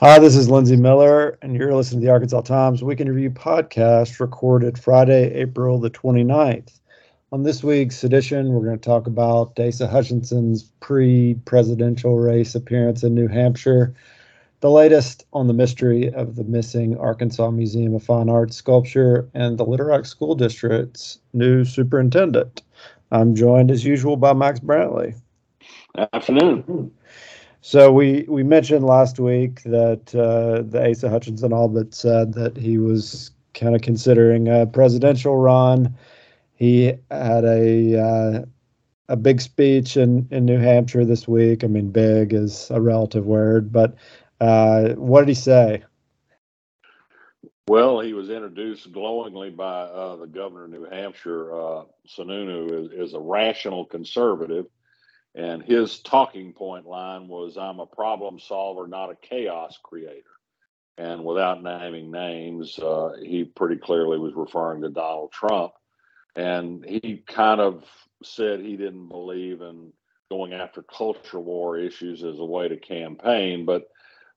Hi, this is Lindsey Millar, and you're listening to the Arkansas Times Weekend Review podcast recorded Friday, April the 29th. On this week's edition, we're going to talk about Asa Hutchinson's pre presidential race appearance in New Hampshire, the latest on the mystery of the missing Arkansas Museum of Fine Arts sculpture, and the Little Rock School District's new superintendent. I'm joined as usual by Max Brantley. Afternoon. So we we mentioned last week that uh, the Asa Hutchinson all but said that he was kind of considering a presidential run. He had a uh, a big speech in in New Hampshire this week. I mean, big is a relative word, but uh, what did he say? Well, he was introduced glowingly by uh, the governor of New Hampshire, uh, Sununu, is, is a rational conservative and his talking point line was, I'm a problem solver, not a chaos creator. And without naming names, uh, he pretty clearly was referring to Donald Trump. And he kind of said he didn't believe in going after culture war issues as a way to campaign, but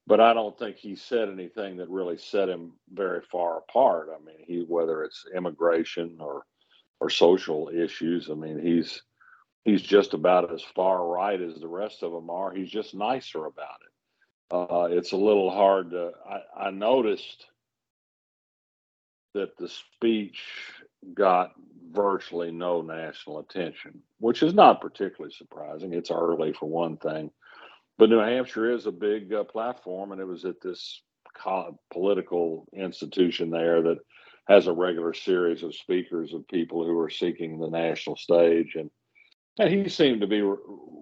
but I don't think he said anything that really set him very far apart. I mean, he whether it's immigration or or social issues, I mean, he's he's just about as far right as the rest of them are. He's just nicer about it. Uh, it's a little hard to. I, I noticed that the speech got virtually no national attention, which is not particularly surprising. It's early for one thing, but New Hampshire is a big uh, platform, and it was at this co- political institution there that has a regular series of speakers of people who are seeking the national stage and and he seemed to be re-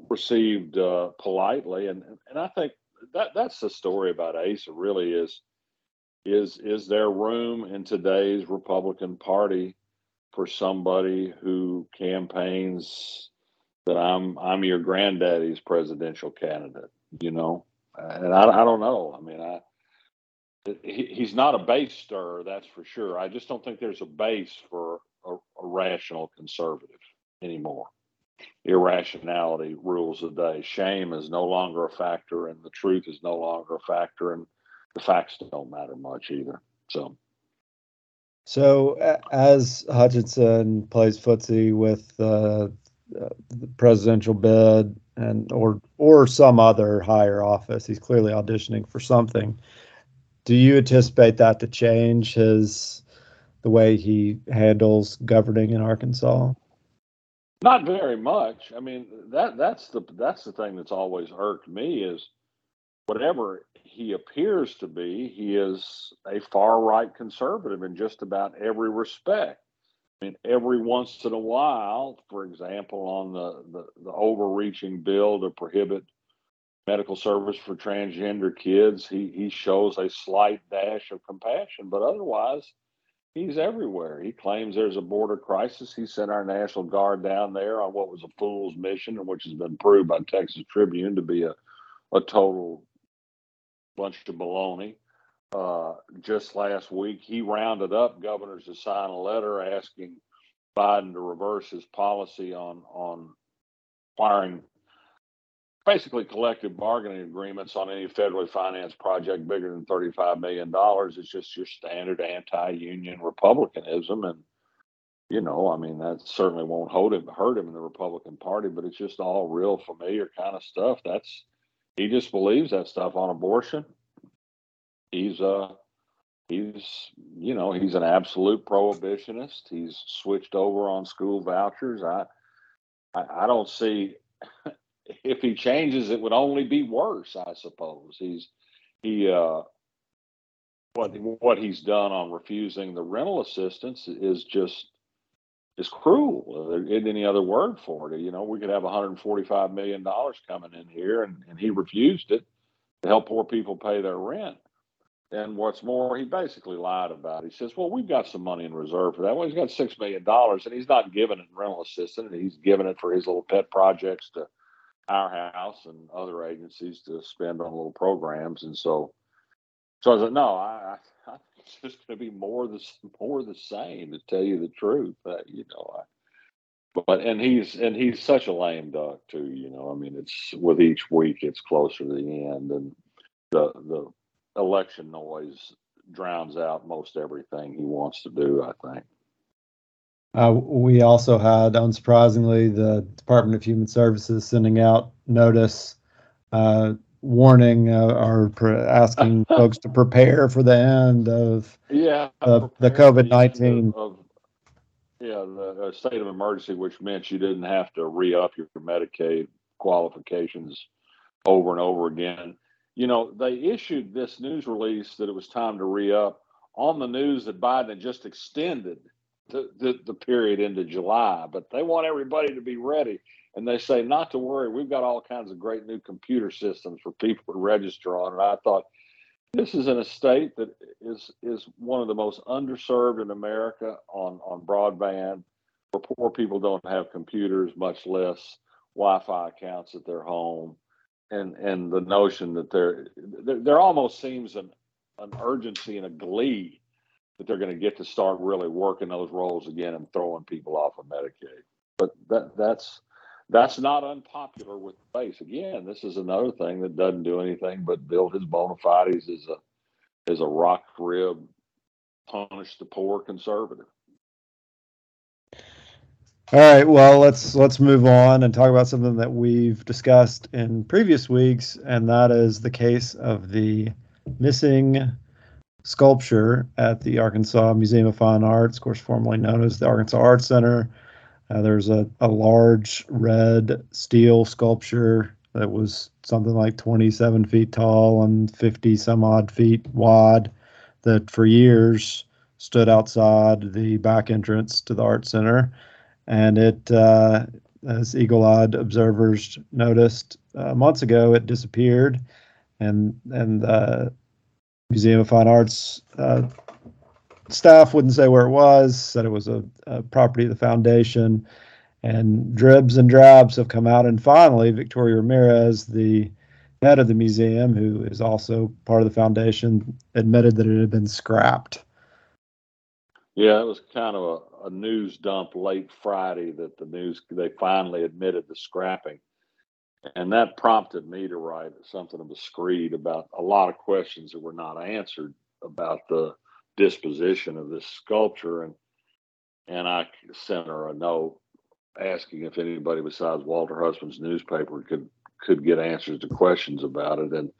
received uh, politely, and and I think that that's the story about Asa. Really is is is there room in today's Republican Party for somebody who campaigns that I'm I'm your granddaddy's presidential candidate? You know, and I, I don't know. I mean, I he, he's not a base stirrer, that's for sure. I just don't think there's a base for a, a rational conservative anymore irrationality rules the day. Shame is no longer a factor, and the truth is no longer a factor, and the facts don't matter much either. So, so Asa Hutchinson plays footsie with uh, the presidential bid and or or some other higher office, he's clearly auditioning for something. Do you anticipate that to change his the way he handles governing in Arkansas? Not very much. I mean, that that's the that's the thing that's always irked me is whatever he appears to be, he is a far right conservative in just about every respect. I mean, every once in a while, for example, on the, the, the overreaching bill to prohibit medical service for transgender kids, he, he shows a slight dash of compassion, but otherwise, he's everywhere. He claims there's a border crisis. He sent our National Guard down there on what was a fool's mission, and which has been proved by Texas Tribune to be a, a total bunch of baloney. Uh, just last week, he rounded up governors to sign a letter asking Biden to reverse his policy on on firing basically collective bargaining agreements on any federally financed project bigger than $35 million is just your standard anti-union republicanism and you know i mean that certainly won't hold him hurt him in the republican party but it's just all real familiar kind of stuff. That's he just believes that stuff on abortion. He's uh he's you know he's an absolute prohibitionist. He's switched over on school vouchers. I i, I don't see if he changes, it would only be worse, I suppose. He's he uh, what what he's done on refusing the rental assistance is just is cruel. There isn't any other word for it. You know, we could have 145 million dollars coming in here, and, and he refused it to help poor people pay their rent. And what's more, he basically lied about it. He says, "Well, we've got some money in reserve for that." Well, he's got six million dollars, and he's not giving it rental assistance. He's giving it for his little pet projects to our house and other agencies to spend on little programs. And so, so I said, no, I, I, I it's just going to be more the more the same to tell you the truth. Uh, you know, I, but and he's and he's such a lame duck too. You know, I mean, it's with each week it's closer to the end, and the the election noise drowns out most everything he wants to do. I think. Uh, we also had, unsurprisingly, the Department of Human Services sending out notice uh, warning uh, or pre- asking folks to prepare for the end of yeah uh, the COVID nineteen. Yeah, the state of emergency, which meant you didn't have to re up your Medicaid qualifications over and over again. You know, they issued this news release that it was time to re up on the news that Biden had just extended the, the, period into July, but they want everybody to be ready. And they say, not to worry, we've got all kinds of great new computer systems for people to register on. And I thought, this is in a state that is is one of the most underserved in America on on broadband, where poor people don't have computers, much less Wi-Fi accounts at their home, and and the notion that there, there almost seems an an urgency and a glee that they're going to get to start really working those roles again and throwing people off of Medicaid. But that that's that's not unpopular with the base. Again, this is another thing that doesn't do anything but build his bona fides as a as a rock rib, punish the poor conservative. All right, well let's let's move on and talk about something that we've discussed in previous weeks, and that is the case of the missing sculpture at the Arkansas Museum of Fine Arts, of course, formerly known as the Arkansas Art Center. Uh, there's a, a large red steel sculpture that was something like 27 feet tall and 50 some odd feet wide that for years stood outside the back entrance to the art center. And it, uh, as eagle eyed observers noticed uh, months ago, it disappeared. And, and uh, Museum of Fine Arts uh, staff wouldn't say where it was, said it was a, a, property of the foundation. And dribs and drabs have come out. And finally, Victoria Ramirez, the head of the museum, who is also part of the foundation, admitted that it had been scrapped. Yeah, it was kind of a, a news dump late Friday that the news, they finally admitted the scrapping. And that prompted me to write something of a screed about a lot of questions that were not answered about the disposition of this sculpture. And and I sent her a note asking if anybody besides Walter Hussman's newspaper could could get answers to questions about it. And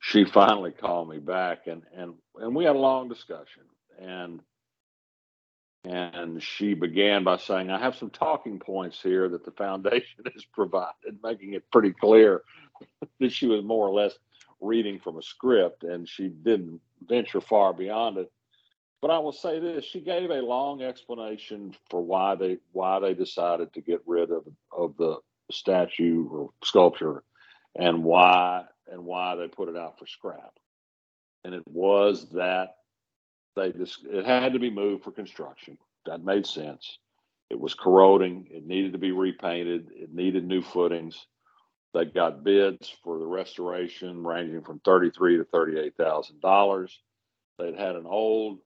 she finally called me back and and and we had a long discussion. And and she began by saying, I have some talking points here that the foundation has provided, making it pretty clear that she was more or less reading from a script and she didn't venture far beyond it. But I will say this: she gave a long explanation for why they why they decided to get rid of of the statue or sculpture, and why and why they put it out for scrap. And it was that they just it had to be moved for construction. That made sense. It was corroding. It needed to be repainted. It needed new footings. They got bids for the restoration ranging from thirty-three to thirty-eight thousand dollars. They'd had an old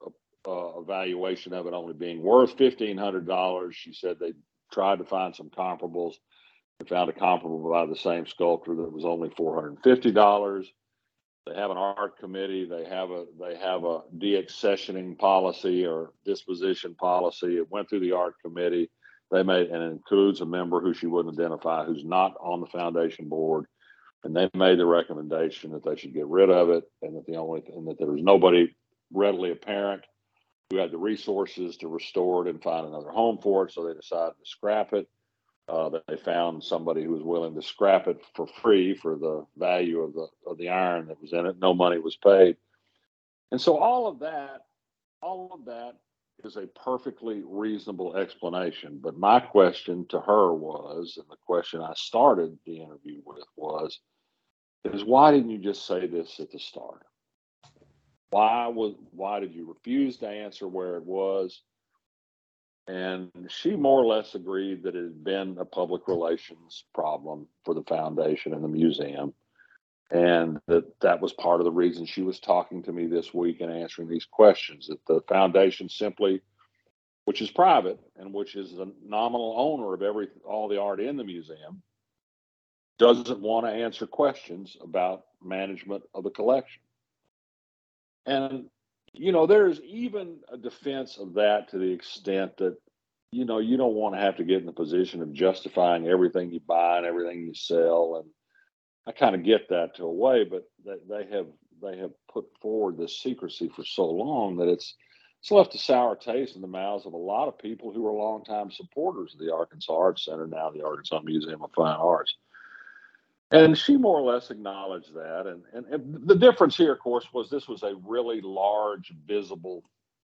uh, evaluation of it only being worth fifteen hundred dollars. She said they tried to find some comparables. They found a comparable by the same sculptor that was only four hundred and fifty dollars. They have an art committee. They have a they have a deaccessioning policy or disposition policy. It went through the art committee. They made and includes a member who she wouldn't identify who's not on the foundation board. And they made the recommendation that they should get rid of it and that the only and that there was nobody readily apparent who had the resources to restore it and find another home for it. So they decided to scrap it. Uh, they found somebody who was willing to scrap it for free for the value of the of the iron that was in it. No money was paid, and so all of that, all of that is a perfectly reasonable explanation. But my question to her was, and the question I started the interview with was, is why didn't you just say this at the start? Why was why did you refuse to answer where it was? And she more or less agreed that it had been a public relations problem for the foundation and the museum. And that that was part of the reason she was talking to me this week and answering these questions. That the foundation simply, which is private and which is the nominal owner of every all the art in the museum, doesn't want to answer questions about management of the collection. and you know, there's even a defense of that to the extent that you know you don't want to have to get in the position of justifying everything you buy and everything you sell, and I kind of get that to a way, but they, they have they have put forward this secrecy for so long that it's it's left a sour taste in the mouths of a lot of people who are longtime supporters of the Arkansas Arts Center, now the Arkansas Museum of Fine Arts. And she more or less acknowledged that. And, and, and the difference here, of course, was this was a really large, visible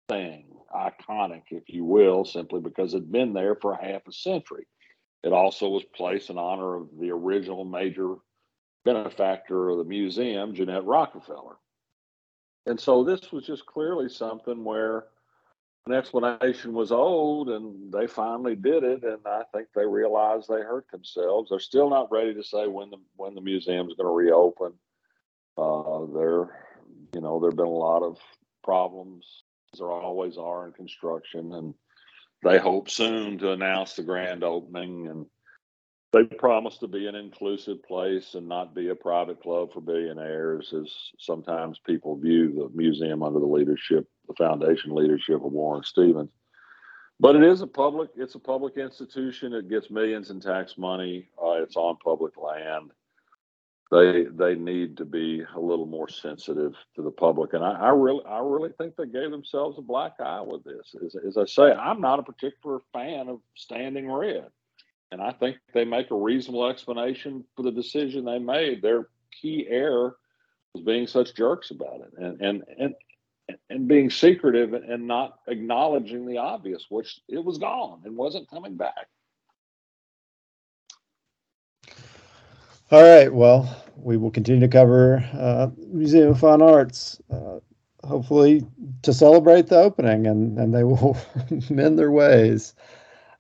thing, iconic, if you will, simply because it'd been there for half a century. It also was placed in honor of the original major benefactor of the museum, Jeannette Rockefeller. And so this was just clearly something where an explanation was old and they finally did it and I think they realized they hurt themselves. They're still not ready to say when the when the museum's going to reopen. Uh, there, you know, there've been a lot of problems. There always are in construction, and they hope soon to announce the grand opening and they promise to be an inclusive place and not be a private club for billionaires, as sometimes people view the museum under the leadership, the foundation leadership of Warren Stevens. But it is a public, it's a public institution. It gets millions in tax money. Uh, it's on public land. They they need to be a little more sensitive to the public, and I, I really I really think they gave themselves a black eye with this. As, as I say, I'm not a particular fan of standing red and I think they make a reasonable explanation for the decision they made. Their key error was being such jerks about it and and and and being secretive and not acknowledging the obvious, which it was gone and wasn't coming back. All right. Well, we will continue to cover uh, Museum of Fine Arts, uh, hopefully to celebrate the opening, and and they will mend their ways.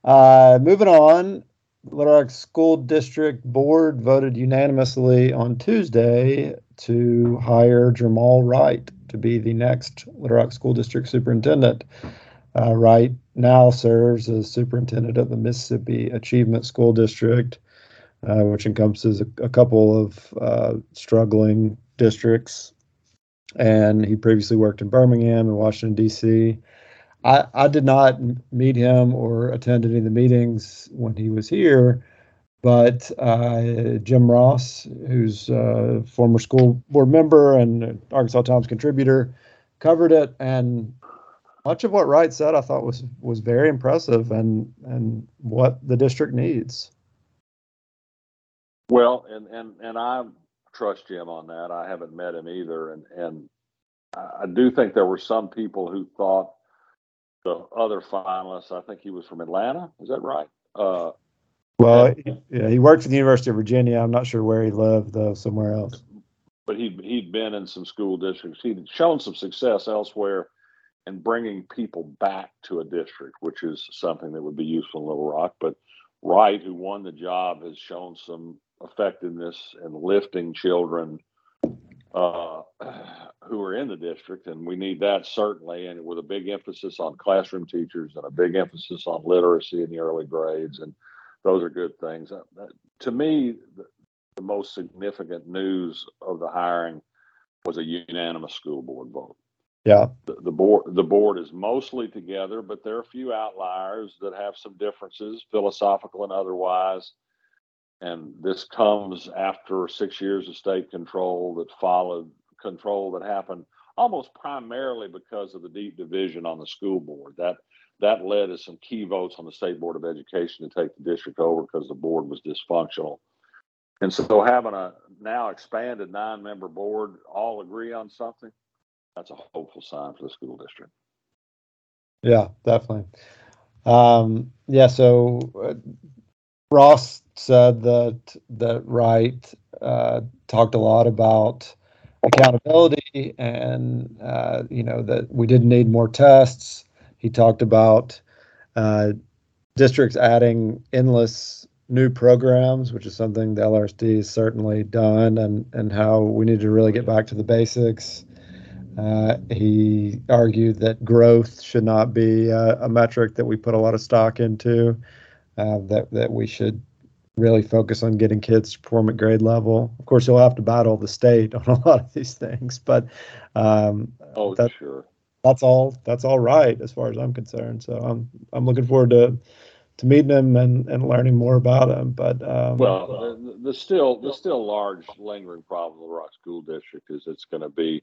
Uh, moving on, Little Rock School District Board voted unanimously on Tuesday to hire Jermall Wright to be the next Little Rock School District Superintendent. Uh, Wright now serves as superintendent of the Mississippi Achievement School District, uh, which encompasses a, a couple of uh, struggling districts. And he previously worked in Birmingham and Washington, D.C. I, I did not meet him or attend any of the meetings when he was here, but uh, Jim Ross, who's a former school board member and Arkansas Times contributor, covered it, and much of what Wright said I thought was was very impressive and and what the district needs. Well, and and and I trust Jim on that. I haven't met him either, and and I do think there were some people who thought the other finalist, I think he was from Atlanta. Is that right? Uh, well, yeah, he worked for the University of Virginia. I'm not sure where he lived, though, somewhere else. But he'd, he'd been in some school districts. He'd shown some success elsewhere in bringing people back to a district, which is something that would be useful in Little Rock. But Wright, who won the job, has shown some effectiveness in lifting children uh, who are in the district, and we need that certainly, and with a big emphasis on classroom teachers and a big emphasis on literacy in the early grades, and those are good things. Uh, to me, the, the most significant news of the hiring was a unanimous school board vote. Yeah. The, the, board the board is mostly together, but there are a few outliers that have some differences, philosophical and otherwise. And this comes after six years of state control that followed control that happened almost primarily because of the deep division on the school board. That that led to some key votes on the state board of education to take the district over because the board was dysfunctional. And so having a now expanded nine member board all agree on something, that's a hopeful sign for the school district. Yeah, definitely. Um, yeah, so uh, Ross said that that Wright uh, talked a lot about accountability and uh, you know that we didn't need more tests. He talked about uh, districts adding endless new programs, which is something the LRSD has certainly done, and and how we need to really get back to the basics. Uh, he argued that growth should not be a, a, metric that we put a lot of stock into. Uh, that that we should really focus on getting kids to perform at grade level. Of course, you'll have to battle the state on a lot of these things, but um, oh, that, sure, that's all. That's all right as far as I'm concerned. So I'm I'm looking forward to to meeting him and, and learning more about him. But um, well, the, the still the still large lingering problem of the Rock School District is it's going to be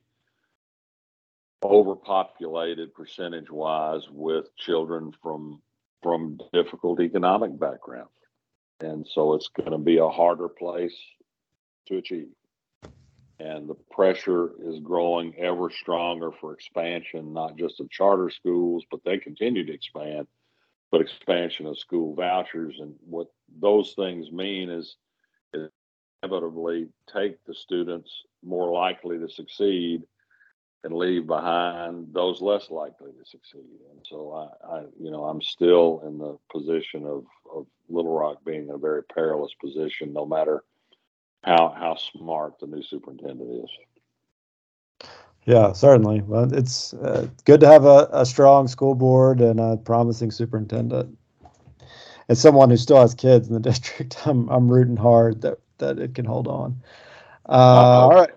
overpopulated percentage wise with children from from difficult economic backgrounds and so it's going to be a harder place to achieve and the pressure is growing ever stronger for expansion not just of charter schools but they continue to expand but expansion of school vouchers and what those things mean is, is inevitably take the students more likely to succeed and leave behind those less likely to succeed. And so I, I, you know, I'm still in the position of, of Little Rock being in a very perilous position, no matter how how smart the new superintendent is. Yeah, certainly. Well, it's uh, good to have a, a strong school board and a promising superintendent. As someone who still has kids in the district, I'm I'm rooting hard that that it can hold on. Uh, all right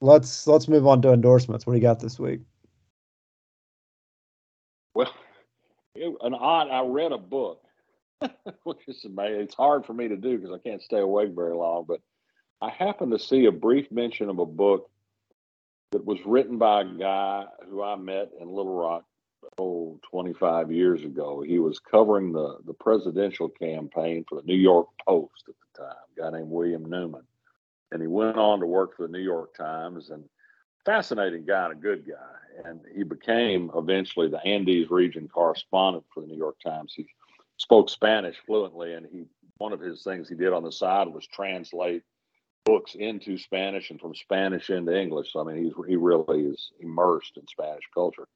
let's let's move on to endorsements. What do you got this week? Well, it, an odd. I read a book, which is amazing. It's hard for me to do because I can't stay awake very long. But I happened to see a brief mention of a book that was written by a guy who I met in Little Rock oh 25 years ago. He was covering the the presidential campaign for the New York Post at the time. A guy named William Neuman and he went on to work for the New York Times and fascinating guy and a good guy. And he became eventually the Andes region correspondent for the New York Times. He spoke Spanish fluently, and he one of his things he did on the side was translate books into Spanish and from Spanish into English. So I mean, he's he really is immersed in Spanish culture.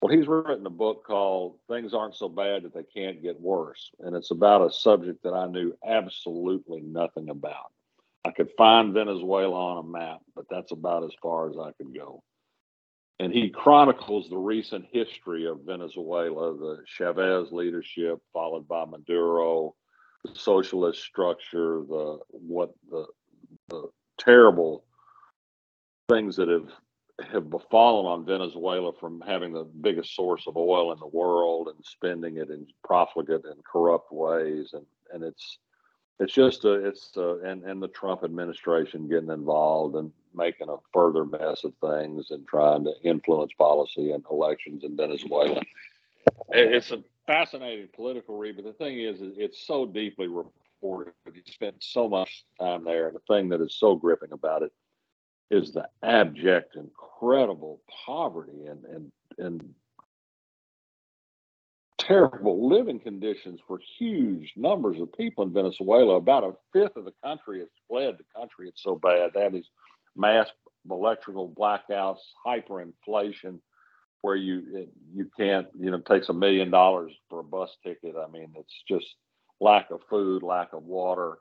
Well, he's written a book called "Things Aren't So Bad That They Can't Get Worse," and it's about a subject that I knew absolutely nothing about. I could find Venezuela on a map, but that's about as far as I could go. And he chronicles the recent history of Venezuela, the Chavez leadership, followed by Maduro, the socialist structure, the what the the terrible things that have have befallen on Venezuela from having the biggest source of oil in the world and spending it in profligate and corrupt ways, and and it's it's just a, it's a, and and the Trump administration getting involved and making a further mess of things and trying to influence policy and elections in Venezuela. It's a fascinating political read, but the thing is, it's so deeply reported. He spent so much time there, and the thing that is so gripping about it is the abject, incredible poverty and and and terrible living conditions for huge numbers of people in Venezuela. About a fifth of the country has fled the country. It's so bad. Have these mass electrical blackouts, hyperinflation, where you you can't you know it takes a million dollars for a bus ticket. I mean, it's just lack of food, lack of water.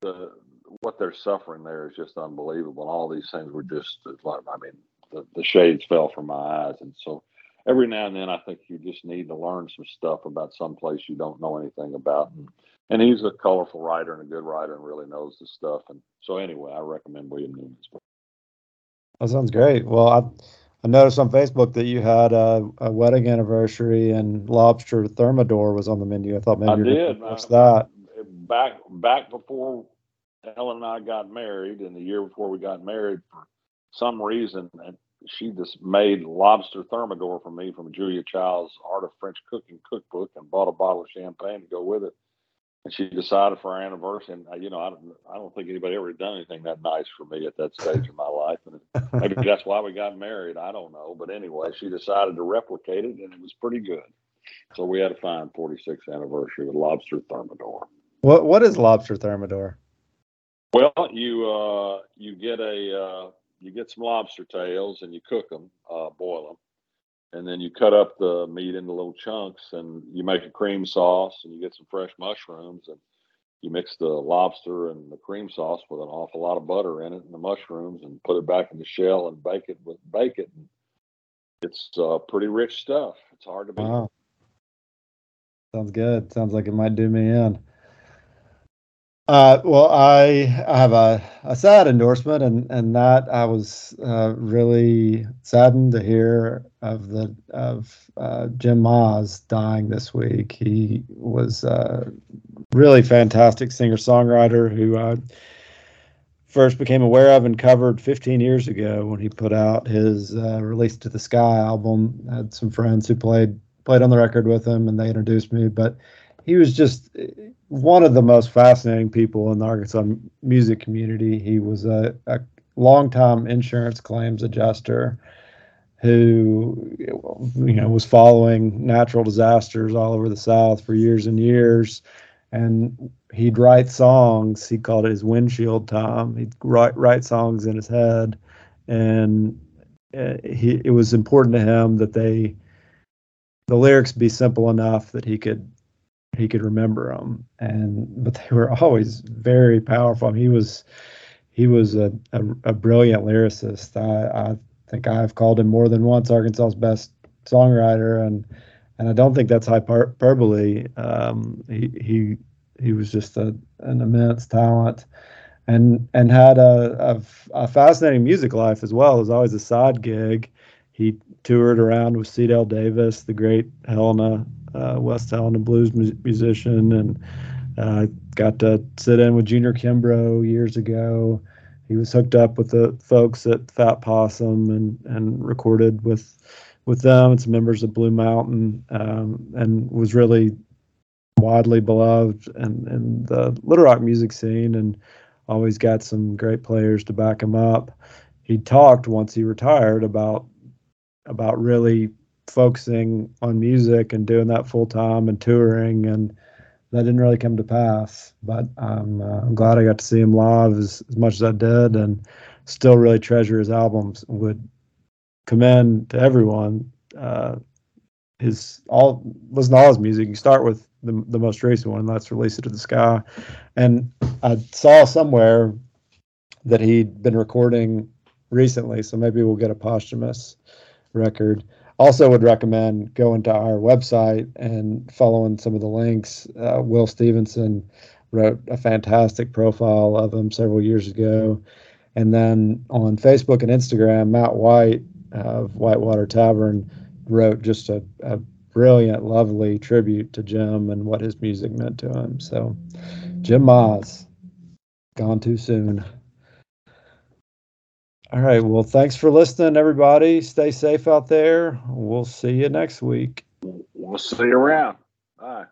The what they're suffering there is just unbelievable. And all these things were just like I mean, the, the shades fell from my eyes, and so every now and then I think you just need to learn some stuff about some place you don't know anything about. And, and he's a colorful writer and a good writer and really knows the stuff. And so anyway, I recommend William Neuman's book. That sounds great. Well, I I noticed on Facebook that you had a, a wedding anniversary and lobster thermidor was on the menu. I thought maybe I you did. What's that? Back back before Ellen and I got married, and the year before we got married, for some reason, she just made lobster thermidor for me from Julia Child's Art of French Cooking cookbook and bought a bottle of champagne to go with it. And she decided for our anniversary, and uh, you know, I don't, I don't think anybody ever done anything that nice for me at that stage of my life. And maybe that's why we got married. I don't know, but anyway, she decided to replicate it, and it was pretty good. So we had a fine 46th anniversary with lobster thermidor. What what is lobster thermidor? Well, you uh, you get a uh, you get some lobster tails and you cook them, uh, boil them, and then you cut up the meat into little chunks and you make a cream sauce and you get some fresh mushrooms and you mix the lobster and the cream sauce with an awful lot of butter in it and the mushrooms and put it back in the shell and bake it with bacon. It's uh, pretty rich stuff. It's hard to beat. Wow. Sounds good. Sounds like it might do me in. Uh, well, I, I have a, a sad endorsement, and, and that I was uh, really saddened to hear of the of uh, Jim Mize dying this week. He was a really fantastic singer songwriter who I first became aware of and covered 15 years ago when he put out his uh, "Release to the Sky" album. I had some friends who played played on the record with him, and they introduced me, but he was just one of the most fascinating people in the Arkansas music community. He was a, a longtime insurance claims adjuster who you know was following natural disasters all over the South for years and years, and he'd write songs. He called it his windshield time. He'd write write songs in his head, and uh, he it was important to him that they the lyrics be simple enough that he could he could remember them and but they were always very powerful. I mean, he was he was a, a, a brilliant lyricist. I, I think i've called him more than once arkansas's best songwriter. And and i don't think that's hyperbole. Um, he he he was just a, an immense talent and and had a, a, a fascinating music life as well. It was always a side gig. He toured around with CeDell Davis, the great Helena uh, West Helena blues mu- musician, and uh, got to sit in with Junior Kimbrough years ago. He was hooked up with the folks at Fat Possum and and recorded with with them. It's members of Blue Mountain, um, and was really widely beloved in, in the Little Rock music scene, and always got some great players to back him up. He talked once he retired about about really focusing on music and doing that full time and touring and that didn't really come to pass. But um, uh, i'm glad i got to see him live as, as much as i did and still really treasure his albums. Would commend to everyone uh, his all listen to all his music. You start with the, the most recent one that's release it to the sky. And i saw somewhere that he'd been recording recently so maybe we'll get a posthumous record also would recommend going to our website and following some of the links. Uh, Will Stephenson wrote a fantastic profile of him several years ago. And then on Facebook and Instagram, Matt White of Whitewater Tavern wrote just a, a brilliant, lovely tribute to Jim and what his music meant to him. So, Jim Mize, gone too soon. All right. Well, thanks for listening, everybody. Stay safe out there. We'll see you next week. We'll see you around. Bye.